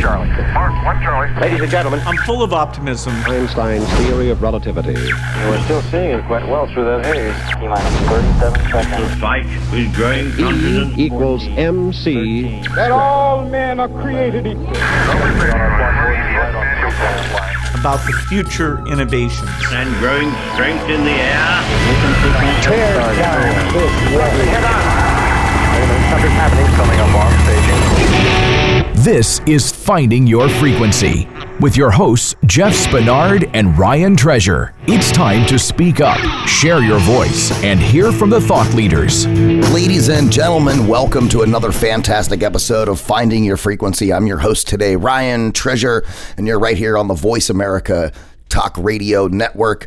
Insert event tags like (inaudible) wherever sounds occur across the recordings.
Charlie. Mark, one Charlie. Ladies and gentlemen, I'm full of optimism. Einstein's theory of relativity. We're still seeing it quite well through that haze. T minus 37 seconds. The fight with growing confidence. E equals MC. that all men are created equal. About the future innovations. and growing strength in the air. Something's happening. Coming up on staging. This is Finding Your Frequency with your hosts, Jeff Spinard and Ryan Treasure. It's time to speak up, share your voice, and hear from the thought leaders. Ladies and gentlemen, welcome to another fantastic episode of Finding Your Frequency. I'm your host today, Ryan Treasure, and you're right here on the Voice America Talk Radio Network.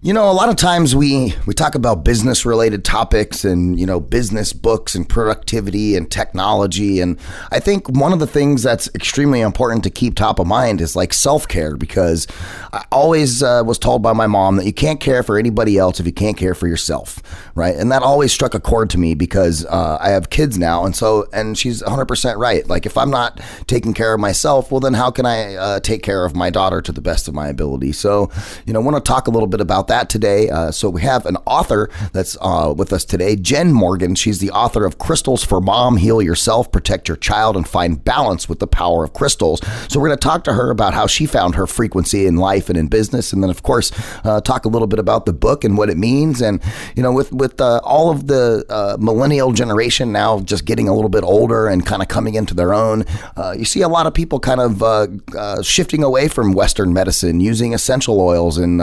You know, a lot of times we we talk about business related topics and, you know, business books and productivity and technology and I think one of the things that's extremely important to keep top of mind is like self-care because I always uh, was told by my mom that you can't care for anybody else if you can't care for yourself, right? And that always struck a chord to me because uh, I have kids now and so and she's 100% right. Like if I'm not taking care of myself, well then how can I uh, take care of my daughter to the best of my ability? So, you know, I want to talk a little bit about that today. Uh, so we have an author that's uh, with us today, Jenn Morgan. She's the author of Crystals for Mom: Heal Yourself, Protect Your Child, and Find Balance with the Power of Crystals. So we're going to talk to her about how she found her frequency in life and in business, and then of course uh, talk a little bit about the book and what it means. And you know, with with uh, all of the uh, millennial generation now just getting a little bit older and kind of coming into their own, uh, you see a lot of people kind of shifting away from Western medicine, using essential oils and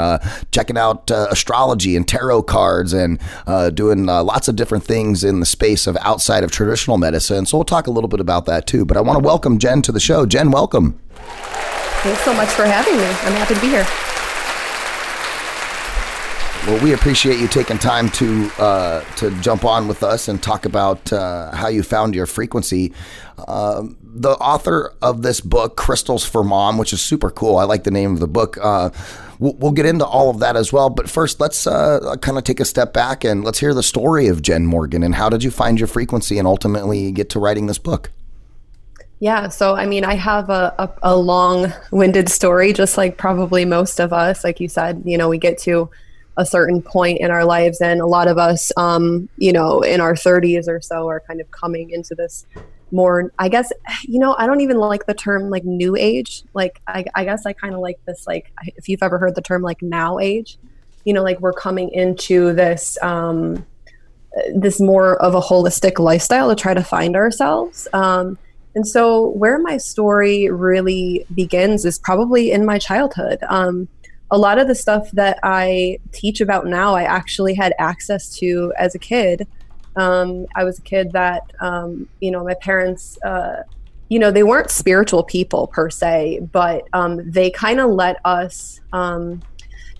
checking out uh, astrology and tarot cards and uh, doing uh, lots of different things in the space of outside of traditional medicine. So we'll talk a little bit about that too. But I want to welcome Jenn to the show. Jenn, welcome. Thanks so much for having me. I'm happy to be here. Well, we appreciate you taking time to uh, to jump on with us and talk about uh, how you found your frequency. Um, the author of this book, Crystals for Mom, which is super cool. I like the name of the book. We'll, we'll get into all of that as well. But first, let's uh, kind of take a step back and let's hear the story of Jenn Morgan and how did you find your frequency and ultimately get to writing this book. Yeah, so I mean, I have a, a, a long winded story, just like probably most of us. Like you said, you know, we get to a certain point in our lives, and a lot of us, um, you know, in our 30s or so, are kind of coming into this more, I guess, you know, I don't even like the term like new age. Like, I, I guess I kind of like this, like, if you've ever heard the term like now age, you know, like we're coming into this. Um, this more of a holistic lifestyle to try to find ourselves. Um, and so, where my story really begins is probably in my childhood. Um, a lot of the stuff that I teach about now, I actually had access to as a kid. Um, I was a kid that, um, you know, my parents, uh, you know, they weren't spiritual people per se, but um, they kind of let us um,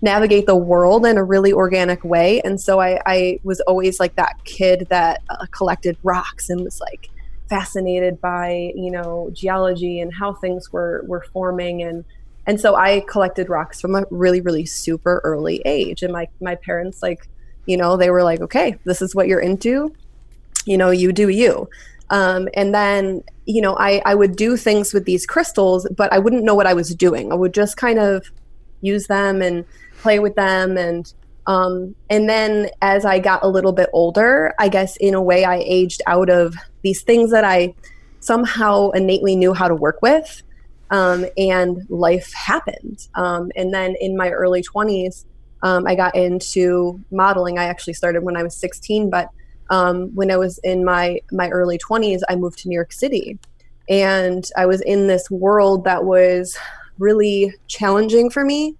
navigate the world in a really organic way. And so I, I was always like that kid that uh, collected rocks and was like, fascinated by you know geology and how things were were forming and and so I collected rocks from a really really super early age and my my parents like you know they were like okay this is what you're into you know you do you um, and then you know I I would do things with these crystals but I wouldn't know what I was doing I would just kind of use them and play with them and um, and then as I got a little bit older, I guess in a way I aged out of these things that I somehow innately knew how to work with. Um, and life happened. Um, and then in my early 20s, um, I got into modeling. I actually started when I was 16, but um, when I was in my, my early 20s, I moved to New York City. And I was in this world that was really challenging for me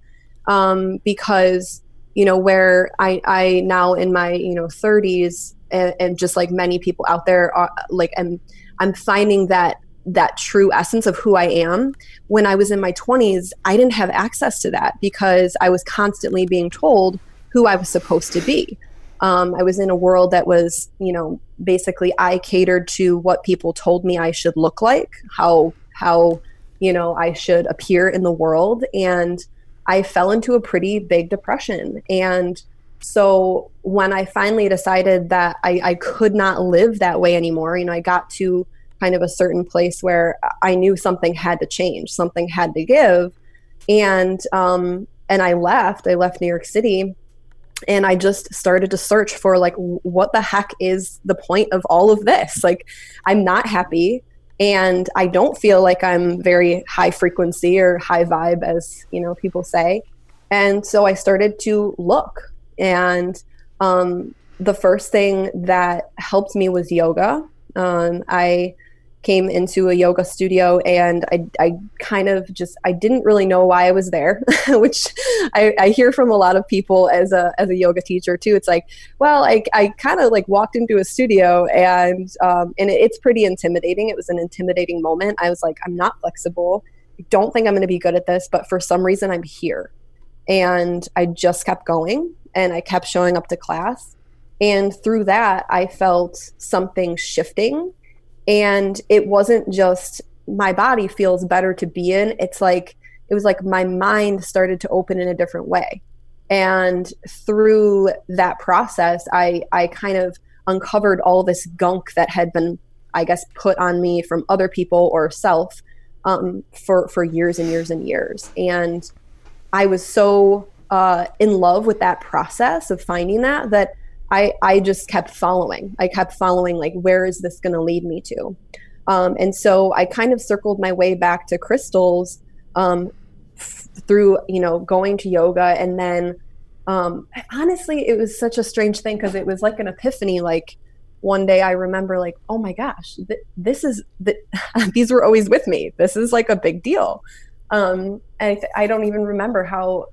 um, because you know where i i now in my you know 30s and, and just like many people out there are like and i'm finding that that true essence of who i am. When i was in my 20s i didn't have access to that because i was constantly being told who i was supposed to be. Um, i was in a world that was you know basically i catered to what people told me i should look like how how you know i should appear in the world. And I fell into a pretty big depression. And so when I finally decided that I, I could not live that way anymore, you know, I got to kind of a certain place where I knew something had to change, something had to give, and um, and I left. I left New York City, and I just started to search for like what the heck is the point of all of this? Like, I'm not happy, and I don't feel like I'm very high frequency or high vibe, as you know people say. And so I started to look, and um, the first thing that helped me was yoga. Um, I came into a yoga studio and I, I kind of just I didn't really know why I was there, (laughs) which I, I, hear from a lot of people as a as a yoga teacher too. It's like, well, I, I kind of like walked into a studio and um, and it's pretty intimidating. It was an intimidating moment. I was like, I'm not flexible. I don't think I'm going to be good at this, but for some reason I'm here, and I just kept going and I kept showing up to class and through that, I felt something shifting. And it wasn't just my body feels better to be in. It's like, it was like my mind started to open in a different way. And through that process, I, I kind of uncovered all this gunk that had been, I guess, put on me from other people or self um, for, for years and years and years. And I was so uh, in love with that process of finding that that I, I just kept following. I kept following, like, where is this going to lead me to? Um, and so I kind of circled my way back to crystals um, f- through, you know, going to yoga. And then um, honestly, it was such a strange thing because it was like an epiphany. Like, one day I remember, like, oh my gosh, th- this is, th- (laughs) these were always with me. This is like a big deal. Um, I, th- I don't even remember how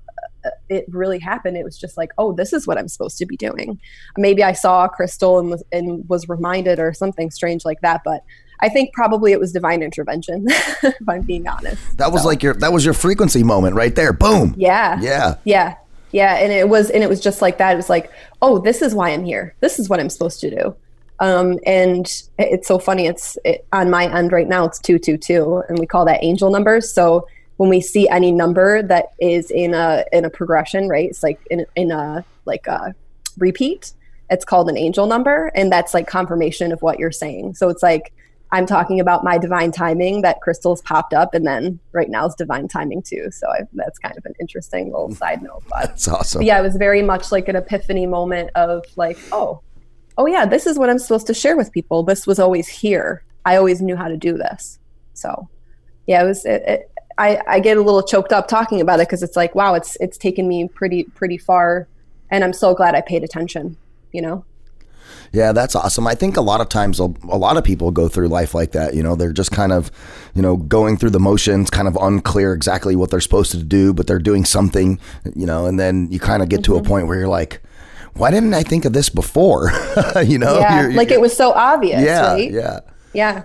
it really happened. It was just like, oh, this is what I'm supposed to be doing. Maybe I saw a crystal and was and was reminded or something strange like that, but I think probably it was divine intervention, (laughs) if I'm being honest. That was so. like your that was your frequency moment right there. Boom. Yeah. Yeah. Yeah. Yeah. And it was and it was just like that. It was like, oh, this is why I'm here. This is what I'm supposed to do. Um, and it's so funny. It's it, on my end right now. It's two two two, and we call that angel numbers. So when we see any number that is in a in a progression, right? It's like in in a like a repeat. It's called an angel number, and that's like confirmation of what you're saying. So it's like I'm talking about my divine timing that crystals popped up, and then right now is divine timing too. So I, that's kind of an interesting little hmm. side note. But that's awesome. But yeah, it was very much like an epiphany moment of like, oh, oh yeah, this is what I'm supposed to share with people. This was always here. I always knew how to do this. So yeah, it was. It, it, I, I get a little choked up talking about it because it's like, wow, it's it's taken me pretty pretty far, and I'm so glad I paid attention. You know. Yeah, that's awesome. I think a lot of times a, a, lot of people go through life like that. You know, they're just kind of, you know, going through the motions, kind of unclear exactly what they're supposed to do, but they're doing something, you know, and then you kind of get mm-hmm. to a mm-hmm. point where you're like, why didn't I think of this before? (laughs) you know, yeah, you're, like you're, it was so obvious. Yeah, right? yeah, yeah.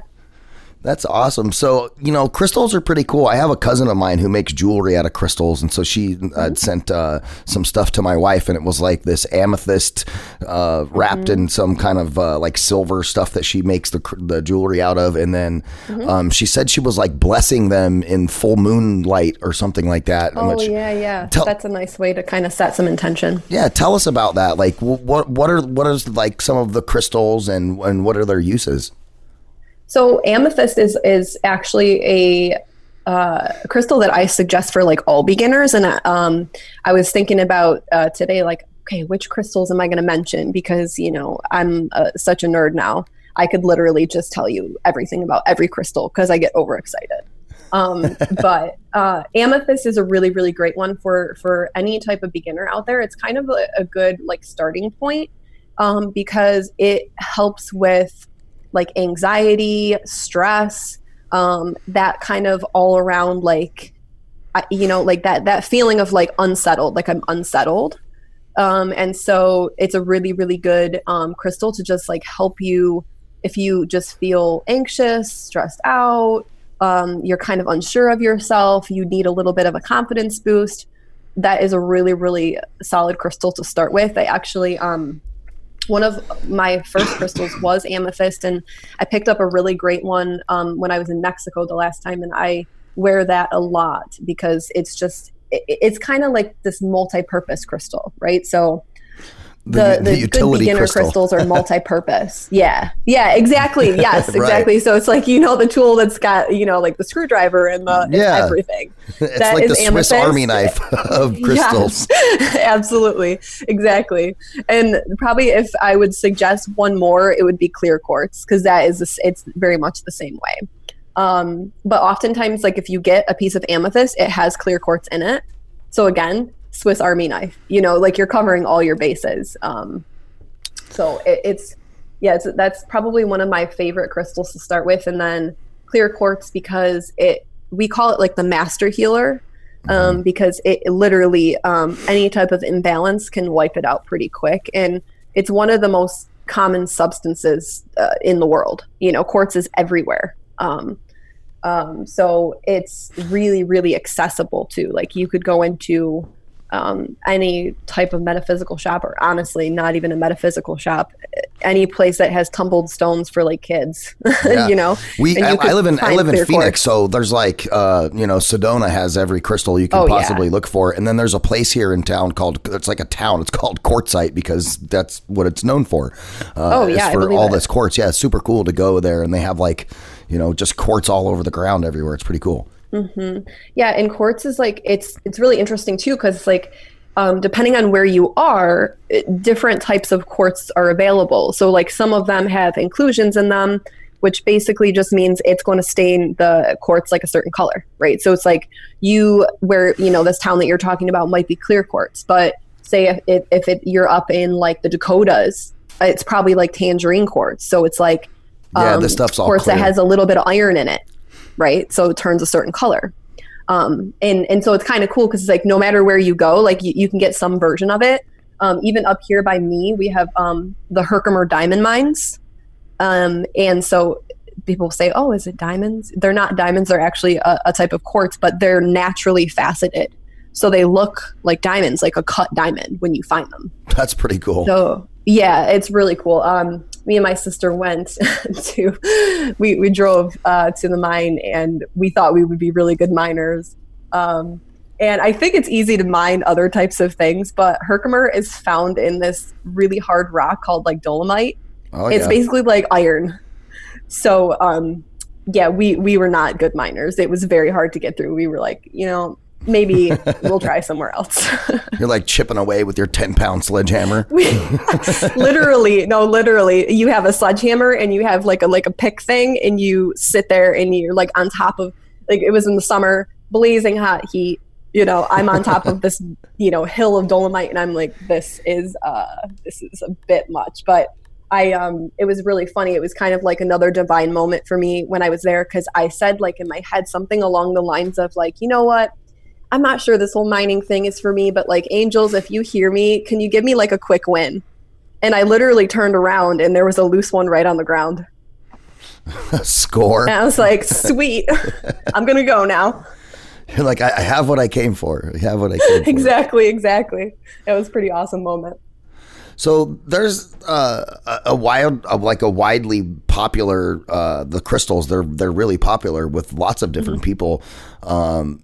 That's awesome. So, you know, crystals are pretty cool. I have a cousin of mine who makes jewelry out of crystals. And so she uh, sent uh, some stuff to my wife, and it was like this amethyst uh, wrapped mm-hmm. in some kind of uh, like silver stuff that she makes the, the jewelry out of. And then mm-hmm. um, she said she was like blessing them in full moonlight or something like that. Oh, which, yeah, yeah. Tell, That's a nice way to kind of set some intention. Yeah. Tell us about that. Like, what, what are, what is like some of the crystals and, and what are their uses? So amethyst is is actually a uh, crystal that I suggest for like all beginners. And um, I was thinking about uh, today, like, okay, which crystals am I going to mention? Because you know I'm uh, such a nerd now. I could literally just tell you everything about every crystal because I get overexcited. Um, (laughs) but uh, amethyst is a really, really great one for for any type of beginner out there. It's kind of a, a good like starting point um, because it helps with like anxiety, stress, um, that kind of all around like you know like that that feeling of like unsettled like i'm unsettled. Um, and so it's a really really good um, crystal to just like help you if you just feel anxious stressed out um, you're kind of unsure of yourself you need a little bit of a confidence boost that is a really really solid crystal to start with. I actually um one of my first crystals was amethyst, and I picked up a really great one um, when I was in Mexico the last time, and I wear that a lot because it's just it, it's kind of like this multi-purpose crystal, right? So the, the, utility good beginner crystal. crystals are (laughs) multi-purpose. yeah, yeah, exactly. (laughs) Yes, Right. exactly. So it's like you know the tool that's got you know like the screwdriver and the Yeah. everything. (laughs) It's That like the Swiss amethyst. Army knife of crystals. Yes, absolutely, exactly. And probably if I would suggest one more, it would be clear quartz because that is the s- it's very much the same way. Um, but oftentimes, like if you get a piece of amethyst, it has clear quartz in it. So again, Swiss Army knife. You know, like you're covering all your bases. Um, so it, it's yeah, it's, that's probably one of my favorite crystals to start with, and then clear quartz because it we call it like the master healer um, because it literally um, any type of imbalance can wipe it out pretty quick, and it's one of the most common substances uh, in the world. You know, quartz is everywhere. Um, um, so it's really, really accessible too. Like you could go into um, any type of metaphysical shop, or honestly, not even a metaphysical shop, any place that has tumbled stones for like kids. (laughs) Yeah. you know, We And I, I live in I live in Phoenix, so there's like uh you know Sedona has every crystal you can Oh, yeah. possibly look for, and then there's a place here in town called it's like a town. It's called Quartzsite because that's what it's known for. Uh, Oh, yeah, for all it. this quartz. Yeah, it's super cool to go there, and they have like you know just quartz all over the ground everywhere. It's pretty cool. Yeah, and quartz is like it's it's really interesting too because it's like um, depending on where you are, different types of quartz are available. So like some of them have inclusions in them, which basically just means it's going to stain the quartz like a certain color, right? So it's like you where you know this town that you're talking about might be clear quartz, but say if if, if it, you're up in like the Dakotas, it's probably like tangerine quartz. So it's like Yeah, um, this stuff's all quartz that clear. has a little bit of iron in it, right? So it turns a certain color. Um, and and so it's kind of cool because it's like no matter where you go, like you, you can get some version of it. Um, even up here by me, we have um, the Herkimer diamond mines, um, and so people say, "Oh, is it diamonds?" They're not diamonds; they're actually a, a type of quartz, but they're naturally faceted, so they look like diamonds, like a cut diamond when you find them. That's pretty cool. So yeah, it's really cool. Um, me and my sister went (laughs) to we we drove uh, to the mine and we thought we would be really good miners. Um, and I think it's easy to mine other types of things, but Herkimer is found in this really hard rock called like dolomite. oh it's yeah. basically like iron. So um, yeah, we we were not good miners. It was very hard to get through. We were like, you know, maybe (laughs) we'll try somewhere else. (laughs) You're like chipping away with your ten pound sledgehammer. (laughs) literally no literally. You have a sledgehammer and you have like a like a pick thing and you sit there and you're like on top of like it was in the summer blazing hot heat. You know i'm on top of this you know hill of dolomite and i'm like this is uh this is a bit much. But i um it was really funny. It was kind of like another divine moment for me when i was there because i said like in my head something along the lines of like you know what I'm not sure this whole mining thing is for me, but like angels, if you hear me, can you give me like a quick win? And I literally turned around and there was a loose one right on the ground. (laughs) Score. And I was like, sweet, (laughs) I'm going to go now. You're like I, I have what I came for. I have what I came for. Exactly, exactly. It was a pretty awesome moment. So there's uh, a, wild, like a widely popular. Uh, the crystals, they're they're really popular with lots of different people. Um,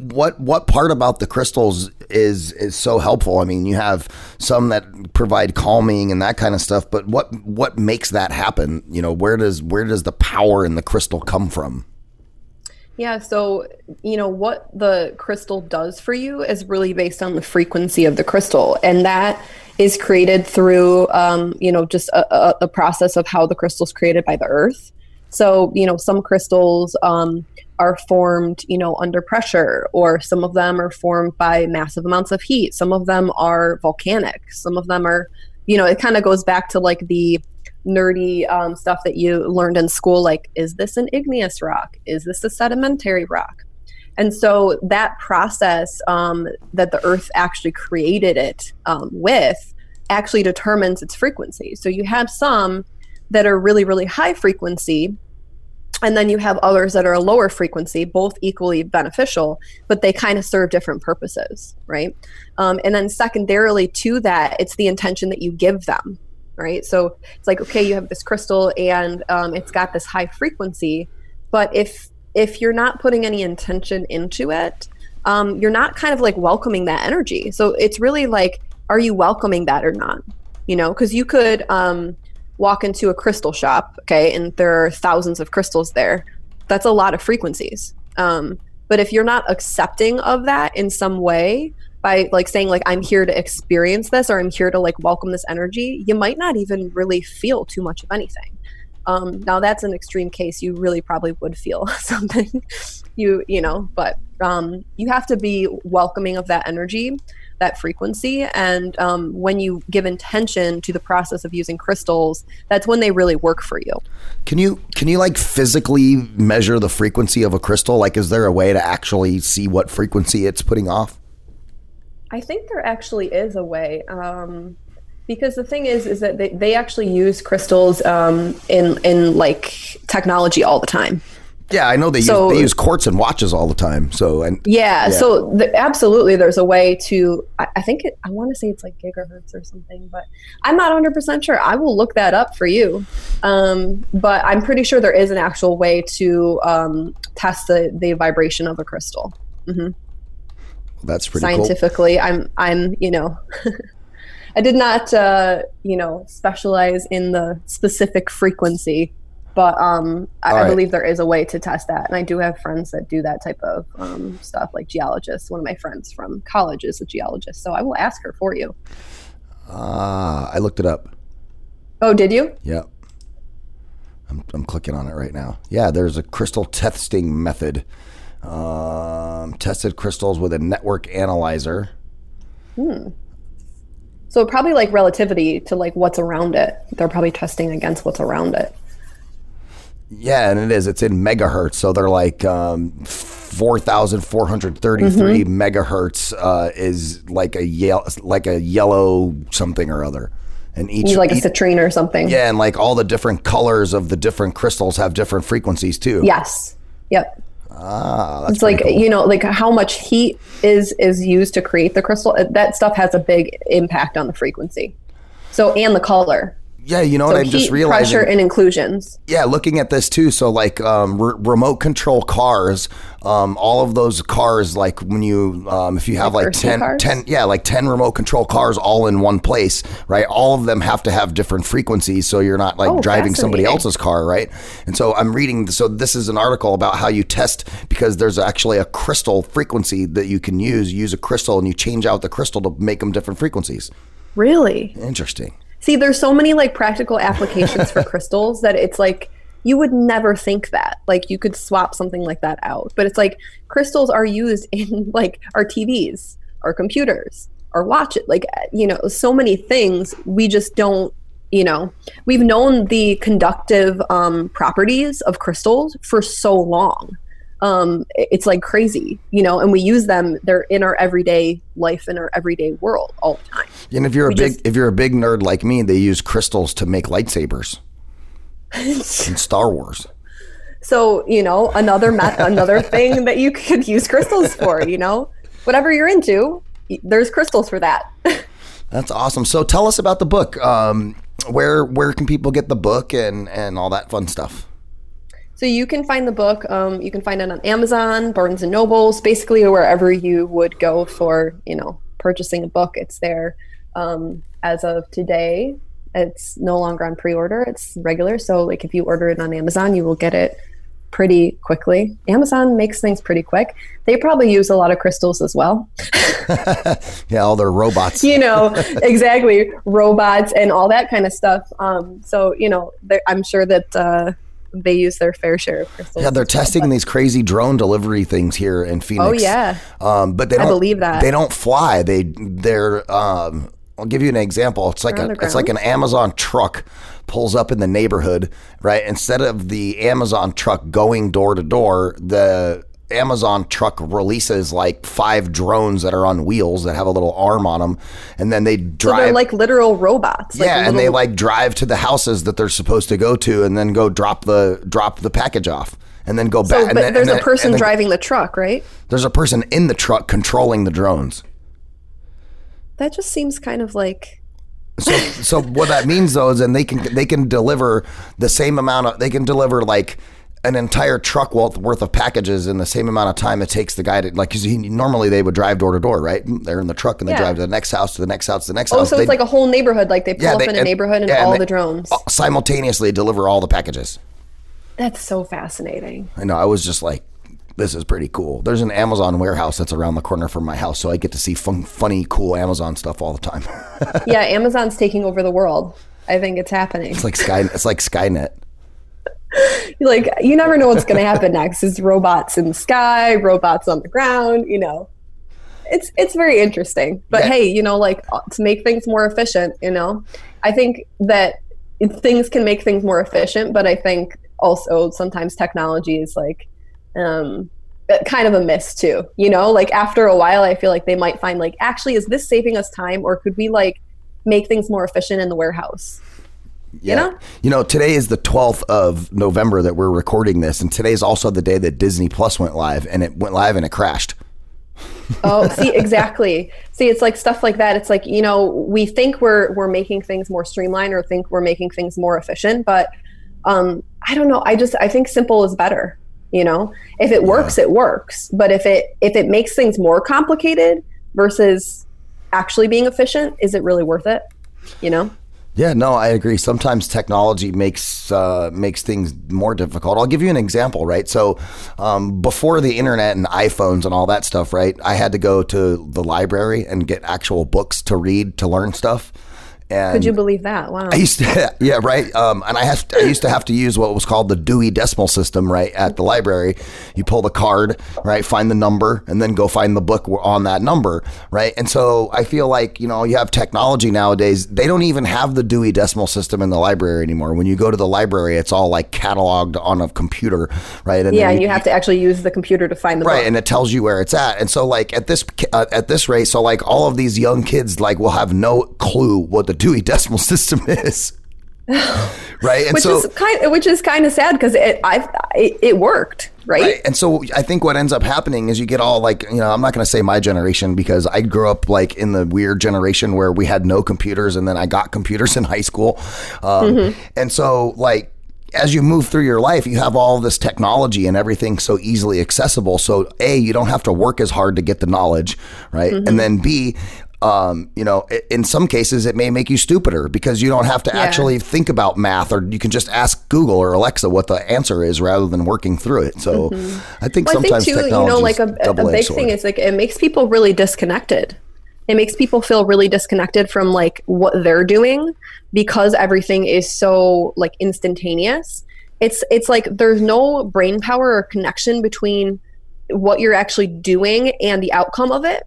what what part about the crystals is is so helpful? I mean, you have some that provide calming and that kind of stuff, but what what makes that happen? You know, where does where does the power in the crystal come from? Yeah, so you know what the crystal does for you is really based on the frequency of the crystal, and that is created through um, you know just a, a, process of how the crystal is created by the earth. So you know some crystals um, are formed you know under pressure, or some of them are formed by massive amounts of heat. Some of them are volcanic. Some of them are you know it kind of goes back to like the nerdy um, stuff that you learned in school like is this an igneous rock is this a sedimentary rock and so that process um, that the earth actually created it um, with actually determines its frequency so you have some that are really really high frequency and then you have others that are a lower frequency both equally beneficial but they kind of serve different purposes right um, and then secondarily to that it's the intention that you give them right? So it's like, okay, you have this crystal and um, it's got this high frequency, but if if you're not putting any intention into it, um, you're not kind of like welcoming that energy. So it's really like, are you welcoming that or not? You know, because you could um, walk into a crystal shop, okay, and there are thousands of crystals there. That's a lot of frequencies. Um, but if you're not accepting of that in some way by like saying like I'm here to experience this or I'm here to like welcome this energy, you might not even really feel too much of anything. Um, now that's an extreme case. You really probably would feel (laughs) something, you you know, but um, you have to be welcoming of that energy, that frequency, and um, when you give intention to the process of using crystals, that's when they really work for you. Can you can you like physically measure the frequency of a crystal? Like, is there a way to actually see what frequency it's putting off? I think there actually is a way. Um, because the thing is, is that they, they actually use crystals um, in in like technology all the time. Yeah, I know they So- use they use quartz and watches all the time. So and Yeah, so the, absolutely, there's a way to. I, I think it, I want to say it's like gigahertz or something, but I'm not 100 percent sure. I will look that up for you. Um, but I'm pretty sure there is an actual way to um, test the the vibration of a crystal. hmm that's pretty cool. Scientifically, I'm I'm you know. (laughs) I did not, uh, you know, specialize in the specific frequency, but um, I, All I believe there is a way to test that. And I do have friends that do that type of um, stuff, like geologists. One of my friends from college is a geologist, so I will ask her for you. Ah, I looked it up. Oh, did you? Yep. I'm, I'm clicking on it right now. Yeah, there's a crystal testing method. Um, tested crystals with a network analyzer. Hmm. So probably like relativity to like what's around it. They're probably testing against what's around it. Yeah, and it is. It's in megahertz. So they're like um, 4,433 Mm-hmm. megahertz uh, is like a yellow, like a yellow something or other. And each, like a citrine or something. yeah, and like all the different colors of the different crystals have different frequencies too. Yes. Yep. Ah, that's it's like cool. you know like how much heat is is used to create the crystal Uh, that stuff has a big impact on the frequency so and the color yeah, you know so what? I'm just realizing. pressure and inclusions Yeah, looking at this too. So like um, re- remote control cars, um, all of those cars, like when you, um, if you have Like like, 10, 10, yeah, like 10 remote control cars all in one place, right? All of them have to have different frequencies. So you're not like Oh, driving somebody else's car, right? And so I'm reading, so this is an article about how you test because there's actually a crystal frequency that you can use. You use a crystal and you change out the crystal to make them different frequencies. really Interesting. See there's so many like practical applications for (laughs) crystals that it's like you would never think that like you could swap something like that out. But it's like crystals are used (laughs) in like our tvs our computers our watches like you know so many things. We just don't you know we've known the conductive um, properties of crystals for so long um, it's like crazy you know and we use them they're in our everyday life in our everyday world all the time And if you're a big just- if you're a big nerd like me, they use crystals to make lightsabers (laughs) in Star Wars. So, you know, another me- another thing that you could use crystals for, you know, whatever you're into, there's crystals for that. (laughs) That's awesome. So tell us about the book. Um, where where can people get the book and and all that fun stuff? So you can find the book. Um, you can find it on Amazon, Barnes and Nobles, basically wherever you would go for, you know, purchasing a book. It's there. Um, as of today, it's no longer on pre-order. It's regular. So, like, if you order it on Amazon, you will get it pretty quickly. Amazon makes things pretty quick. They probably use a lot of crystals as well. (laughs) Yeah, all their robots. you know (laughs) exactly robots and all that kind of stuff um so you know i'm sure that uh they use their fair share of crystals Yeah, they're well, testing these crazy drone delivery things here in Phoenix. oh yeah Um, but they don't believe that. they don't fly. They they're um, I'll give you an example. It's like a it's like an Amazon truck pulls up in the neighborhood, right? Instead of the Amazon truck going door to door, the Amazon truck releases like five drones that are on wheels that have a little arm on them, and then they drive. so they're like literal robots like yeah, and they like drive to the houses that they're supposed to go to, and then go drop the drop the package off, and then go so back. but and then, there's and a person then- driving the truck right There's a person in the truck controlling the drones. that just seems kind of like So, so what that means though is, then they can they can deliver the same amount of they can deliver like an entire truck worth worth of packages in the same amount of time it takes the guy to like because normally they would drive door to door, right? They're in the truck and they Yeah. drive to the next house, to the next house, to the next Oh, house. so They- it's like a whole neighborhood. Like they pull yeah, up they- in a neighborhood and yeah, all they- the drones. simultaneously deliver all the packages. That's so fascinating. I know. I was just like, this is pretty cool. There's an Amazon warehouse that's around the corner from my house, so I get to see fun, funny, cool Amazon stuff all the time. (laughs) yeah, Amazon's taking over the world. I think it's happening. it's like Sky. It's like Skynet. (laughs) like you never know what's going to happen next. Is robots in the sky, robots on the ground. You know, it's it's very interesting. But Yeah. hey, you know, like uh, to make things more efficient. You know, I think that things can make things more efficient, but I think also sometimes technology is like um uh, kind of a miss too you know like after a while i feel like they might find like actually is this saving us time or could we like make things more efficient in the warehouse Yeah. know? You know, today is the 12th of November that we're recording this, and today is also the day that Disney Plus went live, and it went live and it crashed. (laughs) Oh, see, exactly. See, it's like stuff like that. It's like you know, we think we're we're making things more streamlined or think we're making things more efficient, but um, I don't know. I just I think simple is better. You know, if it works, it works. But if it if it makes things more complicated versus actually being efficient, is it really worth it? You know. Yeah, no, I agree. Sometimes technology makes uh, makes things more difficult. I'll give you an example, right? So, um, before the internet and iPhones and all that stuff, right? I had to go to the library and get actual books to read to learn stuff. And Could you believe that? Wow. I used to, (laughs) yeah, right. Um, and I have, I used to have to use what was called the Dewey Decimal System, right, at the library. You pull the card, right, find the number, and then go find the book on that number, right. And so I feel like you know you have technology nowadays. They don't even have the Dewey Decimal System in the library anymore. When you go to the library, it's all like cataloged on a computer, right. And yeah, and you have to actually use the computer to find the right book. and it tells you where it's at and so like at this uh, at this rate so like all of these young kids like will have no clue what the dewey decimal system is (laughs) right and which so is kind which is kind of sad because it I it, it worked right? Right. And so I think what ends up happening is you get all like, you know, I'm not going to say my generation because I grew up like in the weird generation where we had no computers and then I got computers (laughs) in high school. Um, Mm-hmm. And so, like, as you move through your life, you have all this technology and everything so easily accessible. So, A, you don't have to work as hard to get the knowledge, right? Mm-hmm. And then B, um, you know, in some cases, it may make you stupider because you don't have to Yeah. actually think about math, or you can just ask Google or Alexa what the answer is rather than working through it. So, I think Well, I sometimes think too, you know, like a, a big sword. thing is like it makes people really disconnected. It makes people feel really disconnected from like what they're doing because everything is so like instantaneous. It's it's like there's no brain power or connection between what you're actually doing and the outcome of it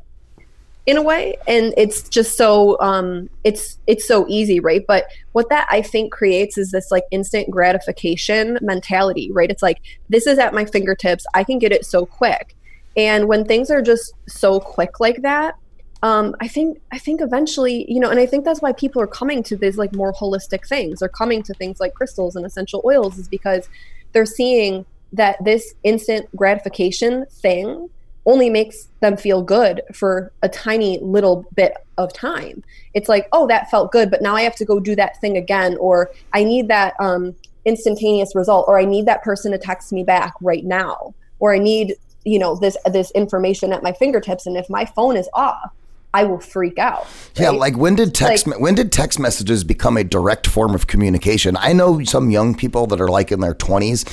in a way and it's just so um it's it's so easy right? But what that i think creates is this like instant gratification mentality right? It's like this is at my fingertips. I can get it so quick. And when things are just so quick like that um, I think I think eventually, you know, and I think that's why people are coming to these like more holistic things. They're coming to things like crystals and essential oils, is because they're seeing that this instant gratification thing only makes them feel good for a tiny little bit of time. It's like, oh, that felt good, but now I have to go do that thing again, or I need that um, instantaneous result, or I need that person to text me back right now, or I need you know this this information at my fingertips, and if my phone is off, I will freak out. Yeah, like when did text Like- me- when did text messages become a direct form of communication? I know some young people that are like in their twenties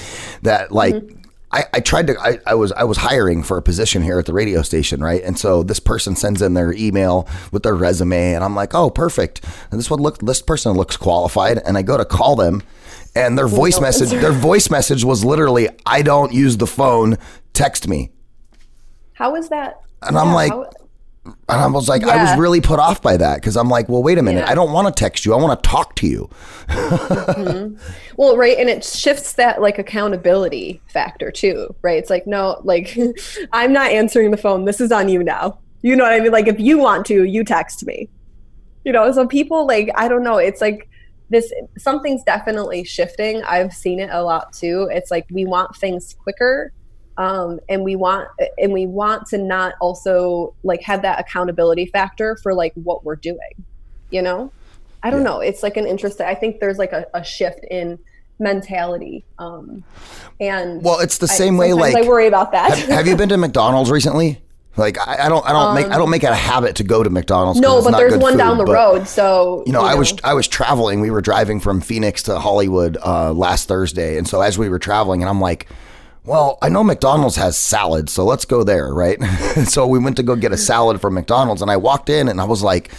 that like. Mm-hmm. I, I tried to I, I was I was hiring for a position here at the radio station, right? And so this person sends in their email with their resume and I'm like, Oh, perfect. And this one look this person looks qualified and I go to call them and their voice no message answer. (laughs) their voice message was literally, I don't use the phone, text me. how is that? And I'm like, how- And I was like, I was really put off by that because I'm like, well, wait a minute. Yeah. I don't want to text you. I want to talk to you. Mm-hmm. (laughs) Well, right, and it shifts that like accountability factor too, right? It's like, no, like (laughs) I'm not answering the phone. This is on you now. You know what I mean? Like if you want to, you text me. You know, so people like I don't know, it's like this something's definitely shifting. I've seen it a lot too. It's like we want things quicker. Um, and we want and we want to not also like have that accountability factor for like what we're doing you know i don't know it's like an interesting i think there's like a, a shift in mentality. Um, and Well, it's the I- same way. Like, I worry about that. have, have you been to McDonald's recently? Like, I, I don't, I don't make, I don't make it a habit to go to McDonald's. no, but there's one food, down the but- road. So You know, I was I was traveling. We were driving from Phoenix to Hollywood uh, last Thursday, and so as we were traveling, and I'm like, "Well, I know McDonald's has salad, so let's go there, right?" (laughs) so we went to go get a salad from McDonald's, and I walked in, and I was like,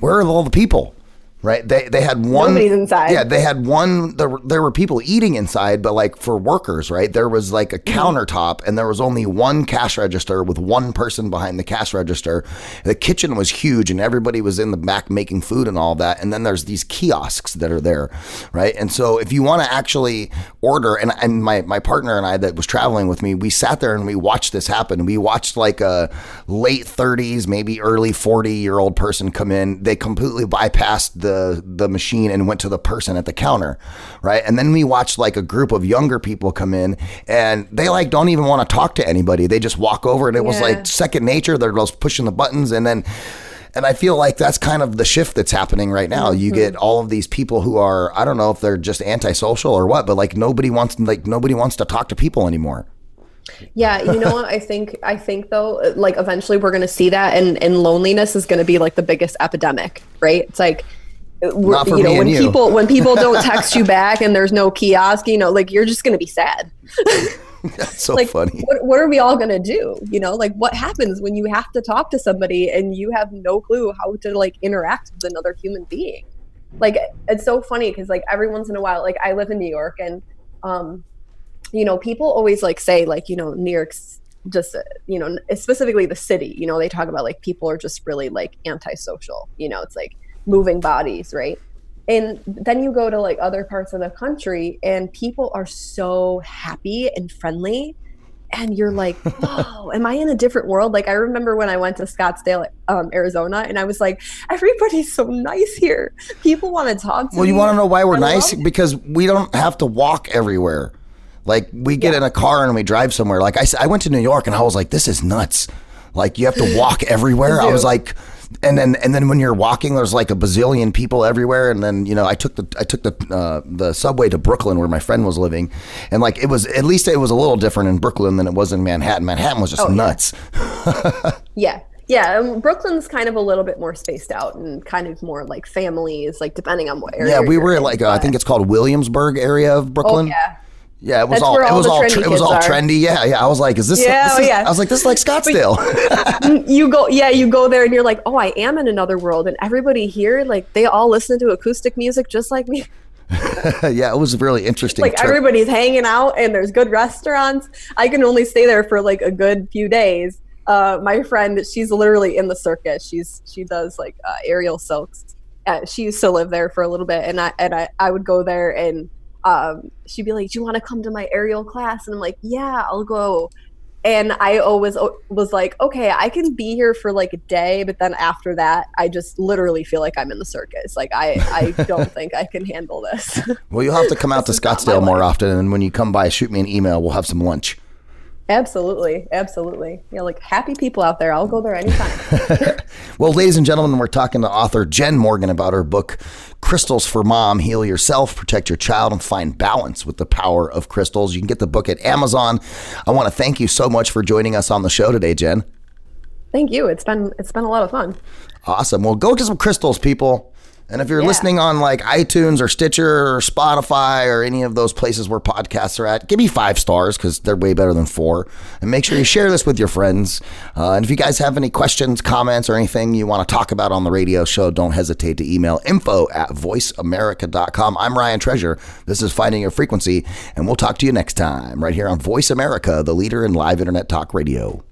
"Where are all the people?" Right? They they had one. Nobody's inside. Yeah, they had one. There, were- there were people eating inside, but like for workers, right? There was like a Mm-hmm. countertop, and there was only one cash register with one person behind the cash register. The kitchen was huge, and everybody was in the back making food and all that. And then there's these kiosks that are there, right? And so if you want to actually order, and and my my partner and I that was traveling with me, we sat there and we watched this happen. We watched like a late 30s, maybe early 40 year old person come in. They completely bypassed the the the machine and went to the person at the counter, right? And then we watched like a group of younger people come in, and they like don't even want to talk to anybody. They just walk over, and it was like second nature. They're just pushing the buttons, and then. And I feel like that's kind of the shift that's happening right now. You mm-hmm. get all of these people who are I don't know if they're just antisocial or what, but like nobody wants like nobody wants to talk to people anymore. Yeah, you know what I think I think though like eventually we're going to see that and and loneliness is going to be like the biggest epidemic, right? It's like Not for you know me when and you. people when people don't (laughs) text you back and there's no kiosk, you know, like you're just going to be sad. (laughs) That's so like funny. what what are we all going to do? You know, like what happens when you have to talk to somebody and you have no clue how to like interact with another human being? Like it's so funny cuz like every once in a while like I live in New York and um you know, people always like say like, you know, New York's just uh, you know, specifically the city, you know, they talk about like people are just really like antisocial, you know, it's like moving bodies, right? And then you go to like other parts of the country and people are so happy and friendly and you're like, (laughs) "Whoa, am I in a different world?" Like I remember when I went to Scottsdale, um, Arizona, and I was like, "Everybody's so nice here. People want to talk to me. Well, me." you want to know why we're I nice? love. Because we don't have to walk everywhere. Like we get in a car and we drive somewhere. Like I, I went to New York and I was like, this is nuts. Like you have to walk everywhere. I was like, and then and then when you're walking, there's like a bazillion people everywhere. And then you know, I took the I took the uh, the subway to Brooklyn where my friend was living, and like it was at least it was a little different in Brooklyn than it was in Manhattan. Manhattan was just Oh, nuts. (laughs) Yeah. Yeah, um, Brooklyn's kind of a little bit more spaced out and kind of more like families, like depending on what area. Yeah, we were in, like uh, I think it's called Williamsburg area of Oh Brooklyn. yeah, Yeah, it was That's all it was all trendy tr- it was all are. trendy. Yeah, yeah. I was like, is this? Yeah, this oh, is- yeah. I was like, this is like (laughs) Scottsdale. (laughs) you go. Yeah, you go there and you're like, oh, I am in another world, and everybody here, like, they all listen to acoustic music just like me. (laughs) yeah, it was really interesting. like trip. everybody's hanging out and there's good restaurants i can only stay there for like a good few days uh, my friend she's literally in the circus she's she does like uh, aerial silks uh, she used to live there for a little bit and i and i, I would go there and um, she'd be like do you want to come to my aerial class? And i'm like yeah i'll go. And i always was like okay i can be here for like a day but then after that i just literally feel like i'm in the circus. Like i i don't (laughs) think i can handle this. Well, you'll have to come out to This is not my Scottsdale more often, and when you come by, shoot me an email. We'll have some lunch. Absolutely, absolutely. Yeah, like happy people out there. I'll go there anytime. (laughs) Well, ladies and gentlemen, we're talking to author Jenn Morgan about her book, Crystals for Mom Heal Yourself, Protect Your Child, and Find Balance with the Power of Crystals. You can get the book at Amazon. I want to thank you so much for joining us on the show today, Jenn. Thank you. It's been it's been a lot of fun. Awesome. Well, go get some crystals, people. And if you're Yeah. listening on like iTunes or Stitcher or Spotify or any of those places where podcasts are at, give me five stars because they're way better than four. And make sure you share this with your friends. Uh, and if you guys have any questions, comments, or anything you want to talk about on the radio show, don't hesitate to email info at voiceamerica.com. I'm Ryan Treasure. This is Finding Your Frequency. And we'll talk to you next time right here on Voice America, the leader in live internet talk radio.